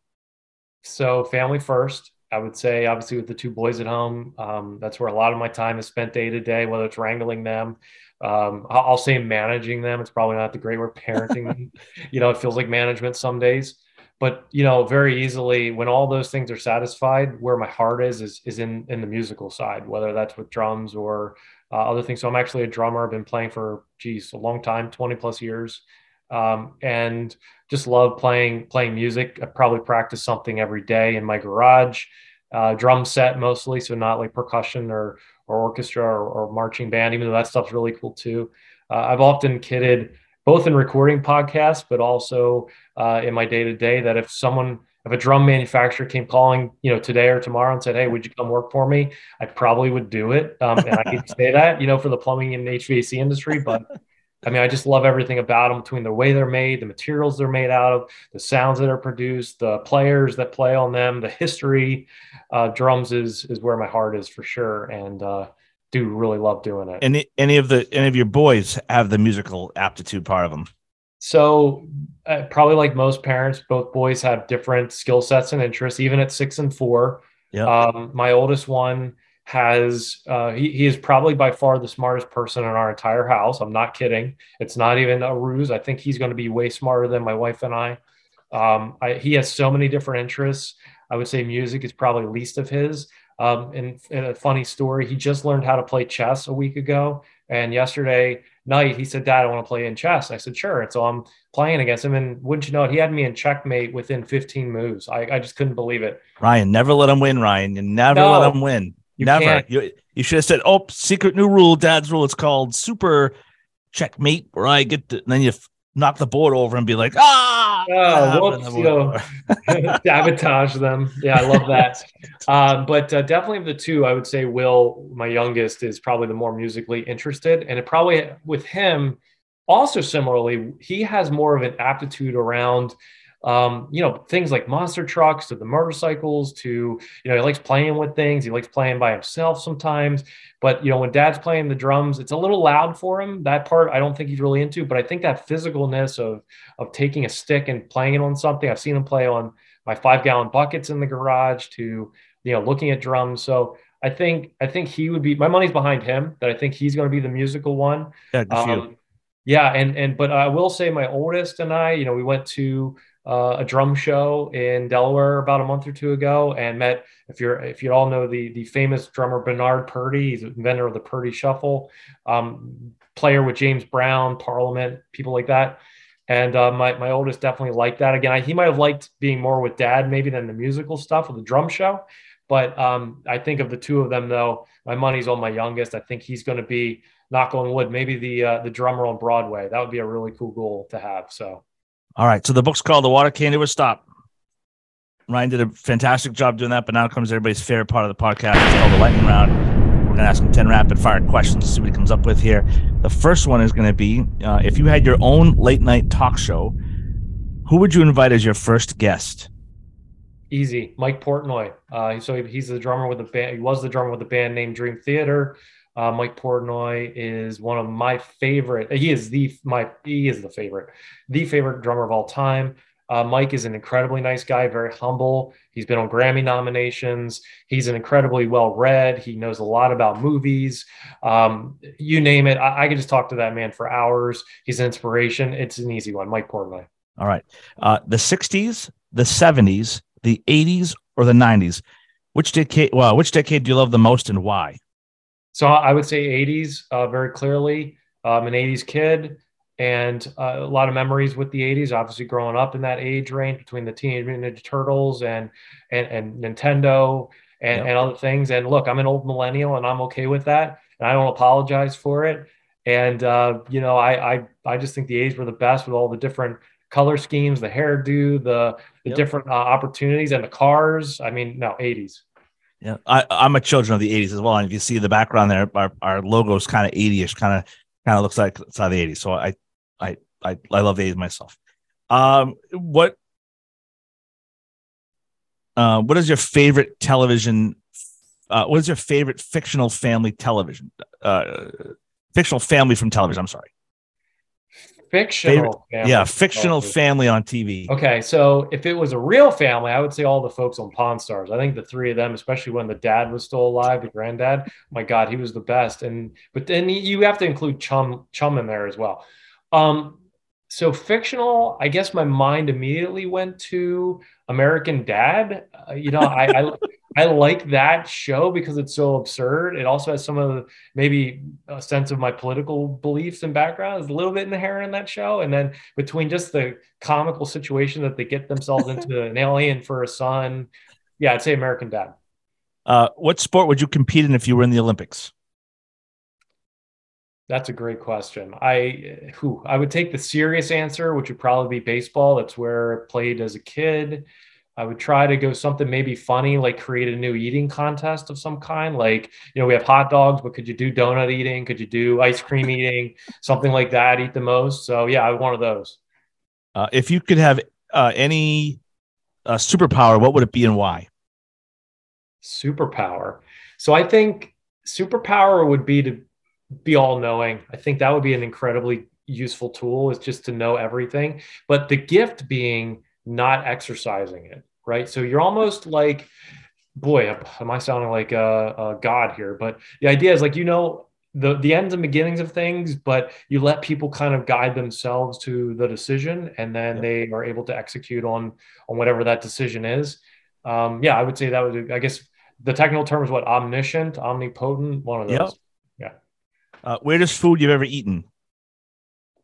So, family first. I would say, obviously, with the two boys at home, um, that's where a lot of my time is spent day to day, whether it's wrangling them. Um, I'll say managing them. It's probably not the great word parenting them. You know, it feels like management some days but you know very easily when all those things are satisfied where my heart is is, is in in the musical side whether that's with drums or uh, other things so i'm actually a drummer i've been playing for geez a long time 20 plus years um, and just love playing playing music. I probably practice something every day in my garage, uh, drum set mostly, so not like percussion or or orchestra or, or marching band, even though that stuff's really cool too. Uh, I've often kidded both in recording podcasts, but also uh, in my day to day that if someone if a drum manufacturer came calling, you know, today or tomorrow and said, "Hey, would you come work for me?" I probably would do it. Um, and I can say that, you know, for the plumbing and HVAC industry, but I mean, I just love everything about them between the way they're made, the materials they're made out of, the sounds that are produced, the players that play on them, the history. Uh, drums is is where my heart is for sure, and uh, do really love doing it. Any any of the any of your boys have the musical aptitude part of them? So, uh, probably like most parents, both boys have different skill sets and interests, even at six and four. Yeah. Um, my oldest one has, uh, he, he is probably by far the smartest person in our entire house. I'm not kidding. It's not even a ruse. I think he's going to be way smarter than my wife and I. Um, I. He has so many different interests. I would say music is probably least of his. Um, and, and, a funny story, he just learned how to play chess a week ago. And yesterday night, he said, Dad, I want to play in chess. I said, Sure. And so I'm playing against him. And wouldn't you know it, he had me in checkmate within 15 moves. I, I just couldn't believe it. Ryan, never let him win, Ryan. You never no, let him win. You never. You, you should have said, Oh, secret new rule, Dad's rule. It's called super checkmate, where I get to, then you knock the board over and be like, ah, oh, whoops, you know, sabotage them. Yeah, I love that. um, but uh, definitely of the two, I would say Will, my youngest, is probably the more musically interested, and it probably with him also similarly, he has more of an aptitude around um, you know, things like monster trucks to the motorcycles to, you know, he likes playing with things. He likes playing by himself sometimes. But, you know, when dad's playing the drums, it's a little loud for him. That part I don't think he's really into. But I think that physicalness of, of taking a stick and playing it on something, I've seen him play on my five gallon buckets in the garage to, you know, looking at drums. So I think, I think he would be, my money's behind him that I think he's going to be the musical one. Yeah, um, yeah. And, and, but I will say my oldest and I, you know, we went to, uh, a drum show in Delaware about a month or two ago and met if you're if you all know the the famous drummer Bernard Purdie, he's inventor of the Purdie Shuffle, um, player with James Brown, Parliament, people like that. And uh, my my oldest definitely liked that. Again, I, he might have liked being more with dad maybe than the musical stuff of the drum show. But um, I think of the two of them though, my money's on my youngest. I think he's going to be knock on wood, maybe the uh, the drummer on Broadway. That would be a really cool goal to have. So. All right. So the book's called The Water Came to a Stop. Ryan did a fantastic job doing that, but now comes everybody's favorite part of the podcast. It's called the lightning round. We're going to ask him 10 rapid fire questions, to see what he comes up with here. The first one is going to be uh, if you had your own late night talk show, who would you invite as your first guest? Easy, Mike Portnoy. Uh, so he's the drummer with the band. He was the drummer with the band named Dream Theater. Uh, Mike Portnoy is one of my favorite. He is the my he is the favorite, the favorite drummer of all time. Uh, Mike is an incredibly nice guy, very humble. He's been on Grammy nominations. He's an incredibly well read. He knows a lot about movies. Um, you name it. I, I could just talk to that man for hours. He's an inspiration. It's an easy one. Mike Portnoy. All right. Uh, the 60s, the 70s, the 80s, or the 90s? Which decade? Well, which decade do you love the most and why? So I would say 80s uh, very clearly. I'm an 80s kid and uh, a lot of memories with the 80s obviously growing up in that age range between the teenage mutant ninja turtles and and, and nintendo and, yep. and other things and look i'm an old millennial and i'm okay with that and i don't apologize for it and uh, you know I, I i just think the 80s were the best with all the different color schemes the hairdo the the yep. different uh, opportunities and the cars i mean no 80s yeah, I, I'm a children of the '80s as well, and if you see the background there, our, our logo is kind of '80ish, kind of kind of looks like it's out of the '80s. So I I I, I love the '80s myself. Um, what uh, what is your favorite television? Uh, what is your favorite fictional family television? Uh, fictional family from television. I'm sorry fictional family. Yeah, fictional family on TV. Okay, so if it was a real family, I would say all the folks on Pawn Stars. I think the three of them, especially when the dad was still alive, the granddad. my God, he was the best. And but then you have to include Chum Chum in there as well. Um, so fictional, I guess my mind immediately went to American Dad. Uh, you know, I, I I like that show because it's so absurd. It also has some of the maybe a sense of my political beliefs and background is a little bit inherent in that show. And then between just the comical situation that they get themselves into an alien for a son, yeah, I'd say American Dad. Uh, what sport would you compete in if you were in the Olympics? That's a great question. I who I would take the serious answer, which would probably be baseball. That's where I played as a kid. I would try to go something maybe funny, like create a new eating contest of some kind. Like, you know, we have hot dogs, but could you do donut eating? Could you do ice cream eating? Something like that, eat the most. So, yeah, I one of those. Uh, if you could have uh, any uh, superpower, what would it be and why? Superpower. So, I think superpower would be to be all knowing. I think that would be an incredibly useful tool, is just to know everything. But the gift being, not exercising it, right? So you're almost like, boy, am I sounding like a, a god here? But the idea is like, you know, the, the ends and beginnings of things, but you let people kind of guide themselves to the decision and then they are able to execute on, on whatever that decision is. Um, yeah, I would say that would, I guess the technical term is what omniscient, omnipotent, one of those. Yep. Yeah. Uh, weirdest food you've ever eaten?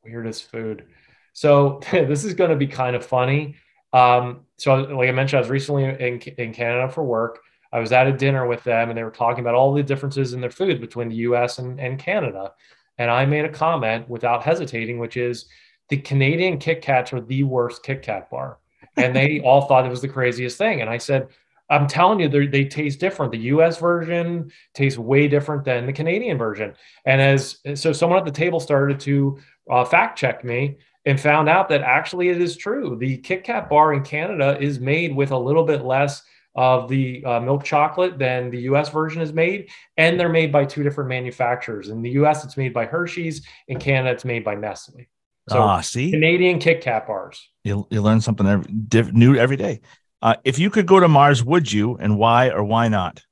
Weirdest food. So this is going to be kind of funny. Um, so, like I mentioned, I was recently in, in Canada for work. I was at a dinner with them and they were talking about all the differences in their food between the US and, and Canada. And I made a comment without hesitating, which is the Canadian Kit Kats are the worst Kit Kat bar. And they all thought it was the craziest thing. And I said, I'm telling you, they taste different. The US version tastes way different than the Canadian version. And as so, someone at the table started to uh, fact check me and found out that actually it is true. The Kit Kat bar in Canada is made with a little bit less of the uh, milk chocolate than the US version is made. And they're made by two different manufacturers. In the US, it's made by Hershey's. In Canada, it's made by Nestle. So ah, see, Canadian Kit Kat bars. You, you learn something every, diff, new every day. Uh, if you could go to Mars, would you? And why or why not?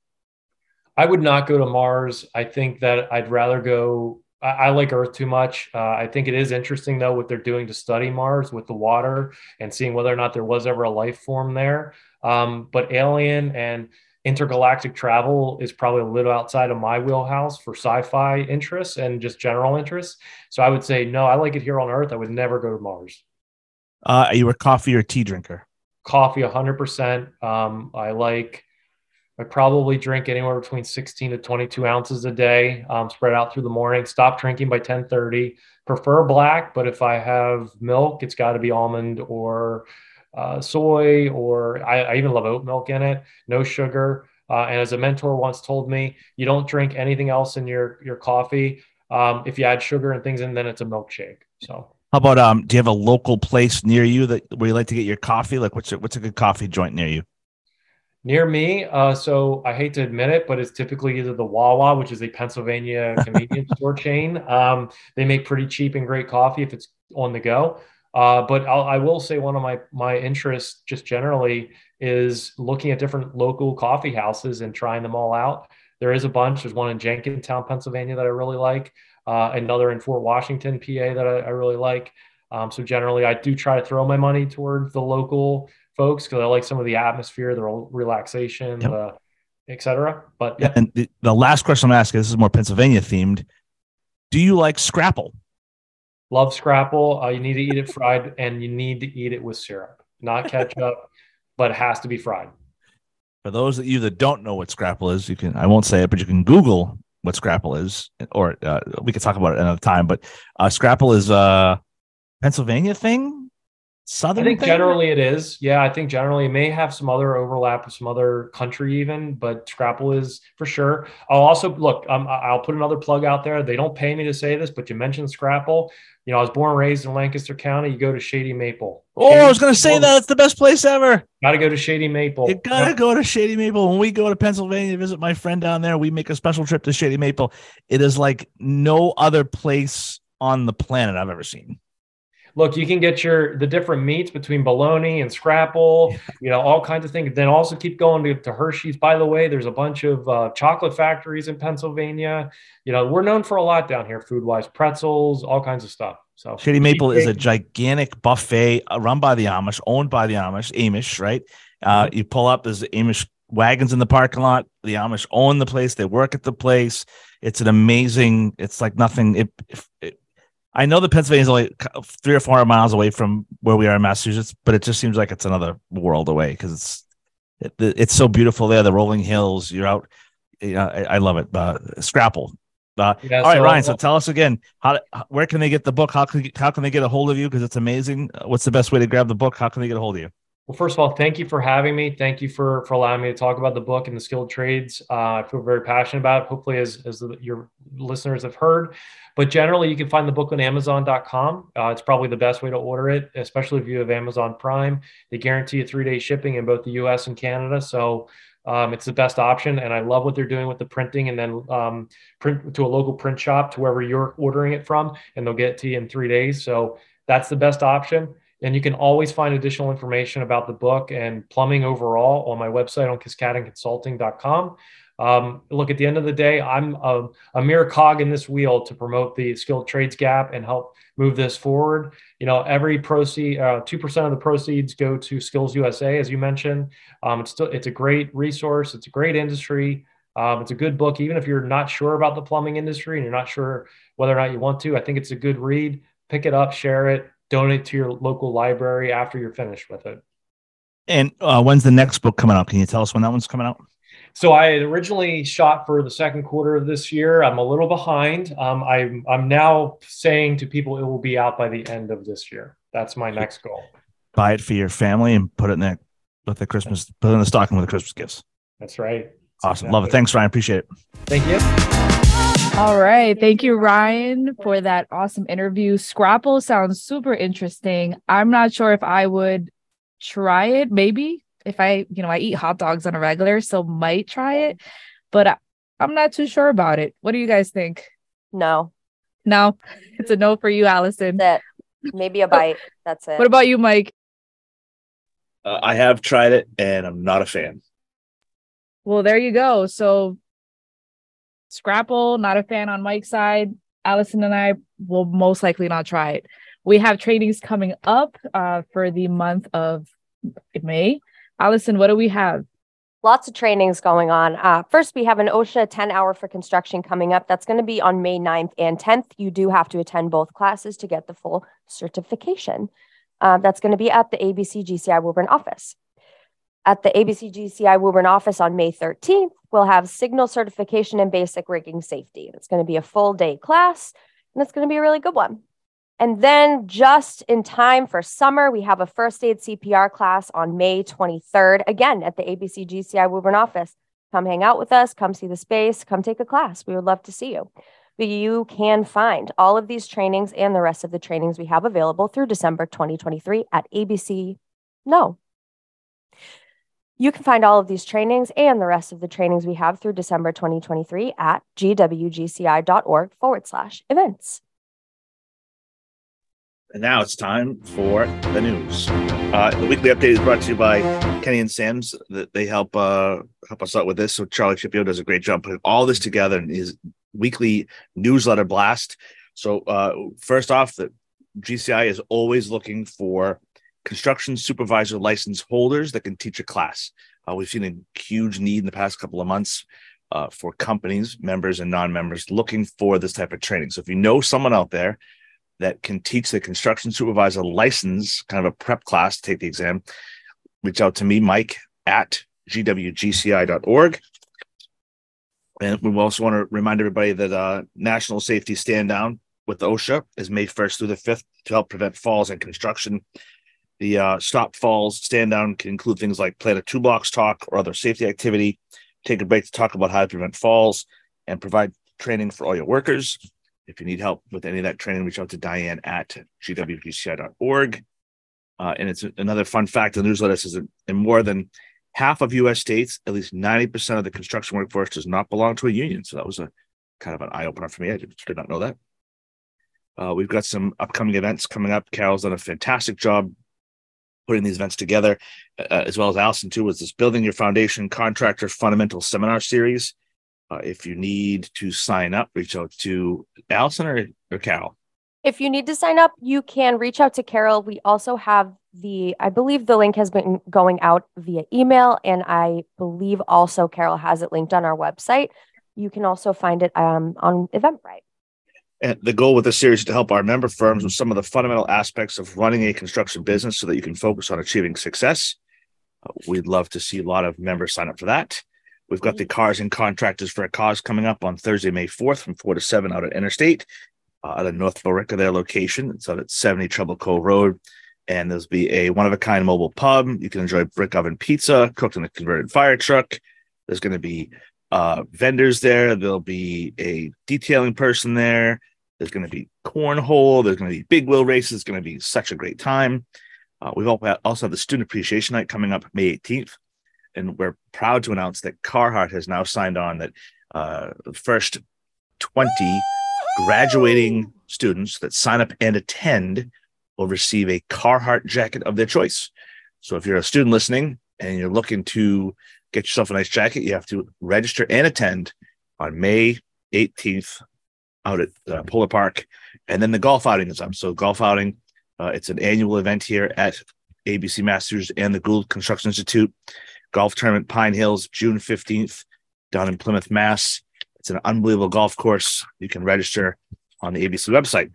I would not go to Mars. I think that I'd rather go I, I like Earth too much. Uh, I think it is interesting though what they're doing to study Mars with the water and seeing whether or not there was ever a life form there. Um, but alien and intergalactic travel is probably a little outside of my wheelhouse for sci-fi interests and just general interests. So I would say no. I like it here on Earth. I would never go to Mars. Uh, are you a coffee or tea drinker? Coffee, hundred um, percent. I like I probably drink anywhere between 16 to 22 ounces a day, um, spread out through the morning. Stop drinking by 10:30. Prefer black, but if I have milk, it's got to be almond or uh, soy, or I, I, even love oat milk in it. No sugar. Uh, and as a mentor once told me, you don't drink anything else in your your coffee. Um, if you add sugar and things in, then it's a milkshake. So. How about um? Do you have a local place near you that where you like to get your coffee? Like, what's a, what's a good coffee joint near you? Near me. Uh, so I hate to admit it, but it's typically either the Wawa, which is a Pennsylvania convenience store chain. Um, they make pretty cheap and great coffee if it's on the go. Uh, but I'll, I will say one of my my interests just generally is looking at different local coffee houses and trying them all out. There is a bunch. There's one in Jenkintown, Pennsylvania that I really like. Uh, another in Fort Washington, PA that I, I really like. Um, so generally, I do try to throw my money towards the local folks because I like some of the atmosphere, the relaxation, yep. uh, etc. But yeah. And the, the last question I'm asking, this is more Pennsylvania themed. Do you like Scrapple? Love Scrapple. Uh, you need to eat it fried, and you need to eat it with syrup, not ketchup, but it has to be fried. For those of you that don't know what Scrapple is, you can I won't say it, but you can Google what Scrapple is, or uh, we could talk about it another time. But uh, Scrapple is a Pennsylvania thing Southern. I think thing? generally it is. Yeah, I think generally it may have some other overlap with some other country even, but Scrapple is for sure. I'll also look. Um, I'll put another plug out there. They don't pay me to say this, but you mentioned Scrapple. You know, I was born and raised in Lancaster County. You go to Shady Maple. Oh, Shady I was going to say that it's the best place ever. Got to go to Shady Maple. You got to go to Shady Maple. When we go to Pennsylvania to visit my friend down there, we make a special trip to Shady Maple. It is like no other place on the planet I've ever seen look, you can get your the different meats between bologna and scrapple, you know, all kinds of things. Then also keep going to, to Hershey's. By the way, there's a bunch of uh, chocolate factories in Pennsylvania. You know, we're known for a lot down here, food wise, pretzels, all kinds of stuff. So Shady Maple is a gigantic buffet uh, run by the Amish, owned by the Amish, Amish, right? Uh, mm-hmm. you pull up, there's Amish wagons in the parking lot. The Amish own the place. They work at the place. It's an amazing. It's like nothing. It, it, I know that Pennsylvania is only three or four hundred miles away from where we are in Massachusetts, but it just seems like it's another world away because it's it, it's so beautiful there. The rolling hills. You're out. You know, I, I love it. Uh, Scrapple. Uh, yeah, all right, so, Ryan. So tell us again how where can they get the book? How can how can they get a hold of you? Because it's amazing. What's the best way to grab the book? How can they get a hold of you? Well, first of all, thank you for having me. Thank you for for allowing me to talk about the book and the skilled trades. Uh, I feel very passionate about it. Hopefully, as as the, your listeners have heard, but generally, you can find the book on Amazon.com. Uh, it's probably the best way to order it, especially if you have Amazon Prime. They guarantee a three day shipping in both the U.S. and Canada, so um, it's the best option. And I love what they're doing with the printing, and then um, print to a local print shop to wherever you're ordering it from, and they'll get it to you in three days. So that's the best option. And you can always find additional information about the book and plumbing overall on my website on kiscadenconsulting.com. Um, look, at the end of the day, I'm a, a, mere cog in this wheel to promote the skilled trades gap and help move this forward. You know, every proceed, uh, 2% of the proceeds go to Skills USA, as you mentioned. Um, it's, still, it's a great resource. It's a great industry. Um, it's a good book, even if you're not sure about the plumbing industry and you're not sure whether or not you want to. I think it's a good read. Pick it up, share it, donate to your local library after you're finished with it. And uh, when's the next book coming out? Can you tell us when that one's coming out? So I originally shot for the second quarter of this year. I'm a little behind. Um, I'm I'm now saying to people it will be out by the end of this year. That's my next goal. Buy it for your family and put it in there with the Christmas, put it in the stocking with the Christmas gifts. That's right. Awesome. Exactly. Love it. Thanks, Ryan. Appreciate it. Thank you. All right. Thank you, Ryan, for that awesome interview. Scrapple sounds super interesting. I'm not sure if I would try it. Maybe if I, you know, I eat hot dogs on a regular, so might try it, but I, I'm not too sure about it. What do you guys think? No. No, it's a no for you, Allison. That maybe a bite. That's it. What about you, Mike? Uh, I have tried it and I'm not a fan. Well, there you go. So Scrapple, not a fan on Mike's side. Allison and I will most likely not try it. We have trainings coming up uh, for the month of May. Allison, what do we have? Lots of trainings going on. Uh, first, we have an OSHA 10 hour for construction coming up. That's going to be on May 9th and 10th. You do have to attend both classes to get the full certification. Uh, that's going to be at the ABC GCI Woburn office. At the ABC GCI Woburn office on May 13th, we'll have signal certification and basic rigging safety. It's going to be a full day class, and it's going to be a really good one. And then, just in time for summer, we have a first aid CPR class on May 23rd, again at the ABC GCI Woburn office. Come hang out with us, come see the space, come take a class. We would love to see you. But you can find all of these trainings and the rest of the trainings we have available through December 2023 at ABC. No, you can find all of these trainings and the rest of the trainings we have through December 2023 at gwgci.org forward slash events. And now it's time for the news. Uh, the weekly update is brought to you by Kenny and Sam's. They help uh, help us out with this. So Charlie Shipio does a great job putting all this together in his weekly newsletter blast. So uh, first off, the GCI is always looking for construction supervisor license holders that can teach a class. Uh, we've seen a huge need in the past couple of months uh, for companies, members, and non members looking for this type of training. So if you know someone out there that can teach the construction supervisor license, kind of a prep class to take the exam, reach out to me, Mike at gwgci.org. And we also want to remind everybody that uh, National Safety Stand Down with OSHA is May 1st through the 5th to help prevent falls in construction the uh, stop falls stand down can include things like plan a toolbox talk or other safety activity, take a break to talk about how to prevent falls, and provide training for all your workers. If you need help with any of that training, reach out to Diane at gwgci.org. Uh, and it's another fun fact the newsletter says in more than half of U.S. states, at least 90% of the construction workforce does not belong to a union. So that was a kind of an eye opener for me. I did, did not know that. Uh, we've got some upcoming events coming up. Carol's done a fantastic job putting these events together, uh, as well as Allison too, was this building your foundation contractor fundamental seminar series. Uh, if you need to sign up, reach out to Allison or, or Cal. If you need to sign up, you can reach out to Carol. We also have the, I believe the link has been going out via email, and I believe also Carol has it linked on our website. You can also find it um, on Eventbrite. And the goal with this series is to help our member firms with some of the fundamental aspects of running a construction business so that you can focus on achieving success. Uh, we'd love to see a lot of members sign up for that. We've got the Cars and Contractors for a Cause coming up on Thursday, May 4th from 4 to 7 out at Interstate, uh, out of North Billerica, their location. It's out at 70 Treble Cove Road. And there'll be a one of a kind mobile pub. You can enjoy brick oven pizza cooked in a converted fire truck. There's going to be uh, vendors there. There'll be a detailing person there. There's going to be cornhole. There's going to be big wheel races. It's going to be such a great time. Uh, we've also have the Student Appreciation Night coming up May 18th. And we're proud to announce that Carhartt has now signed on that uh, the first 20 graduating students that sign up and attend will receive a Carhartt jacket of their choice. So if you're a student listening and you're looking to get yourself a nice jacket, you have to register and attend on May 18th out at uh, Polar Park. And then the golf outing is up. So, golf outing, uh, it's an annual event here at ABC Masters and the Gould Construction Institute. Golf tournament, Pine Hills, June 15th, down in Plymouth, Mass. It's an unbelievable golf course. You can register on the ABC website.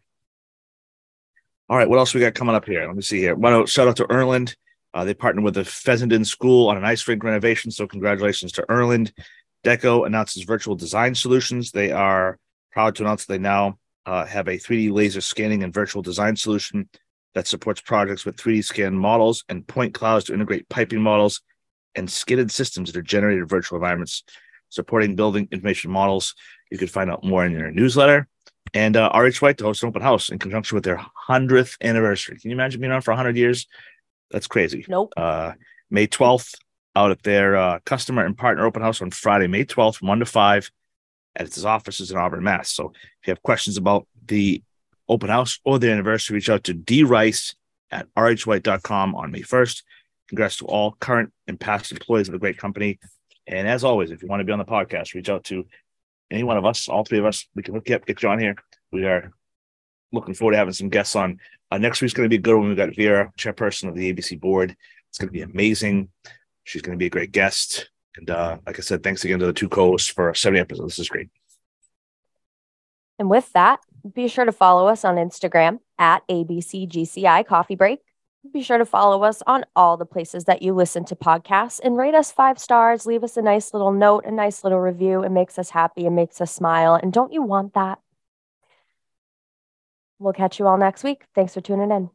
All right, what else we got coming up here? Let me see here. Shout out to Erland. Uh, they partnered with the Fessenden School on an ice rink renovation. So congratulations to Erland. Deco announces virtual design solutions. They are proud to announce they now uh, have a 3D laser scanning and virtual design solution that supports projects with 3D scan models and point clouds to integrate piping models and skidded systems that are generated virtual environments supporting building information models. You can find out more in their newsletter. And uh, RH White to host an open house in conjunction with their 100th anniversary. Can you imagine being on for 100 years? That's crazy. Nope. Uh, May 12th, out at their uh, customer and partner open house on Friday, May 12th, from 1 to 5 at its offices in Auburn, Mass. So if you have questions about the open house or the anniversary, reach out to D Rice at rhwhite.com on May 1st. Congrats to all current and past employees of the great company. And as always, if you want to be on the podcast, reach out to any one of us, all three of us. We can look up, get you on here. We are looking forward to having some guests on. Uh, next week's going to be a good one. We've got Vera, chairperson of the ABC board. It's going to be amazing. She's going to be a great guest. And uh, like I said, thanks again to the two co-hosts for 70 episodes. This is great. And with that, be sure to follow us on Instagram at ABCGCI Coffee Break. Be sure to follow us on all the places that you listen to podcasts and rate us five stars. Leave us a nice little note, a nice little review. It makes us happy. It makes us smile. And don't you want that? We'll catch you all next week. Thanks for tuning in.